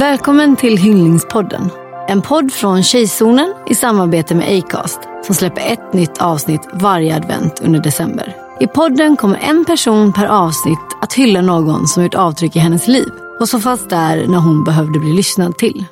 Välkommen till Hyllningspodden. En podd från Tjejzonen i samarbete med Acast som släpper ett nytt avsnitt varje advent under december. I podden kommer en person per avsnitt att hylla någon som gjort avtryck i hennes liv och som fanns där när hon behövde bli lyssnad till.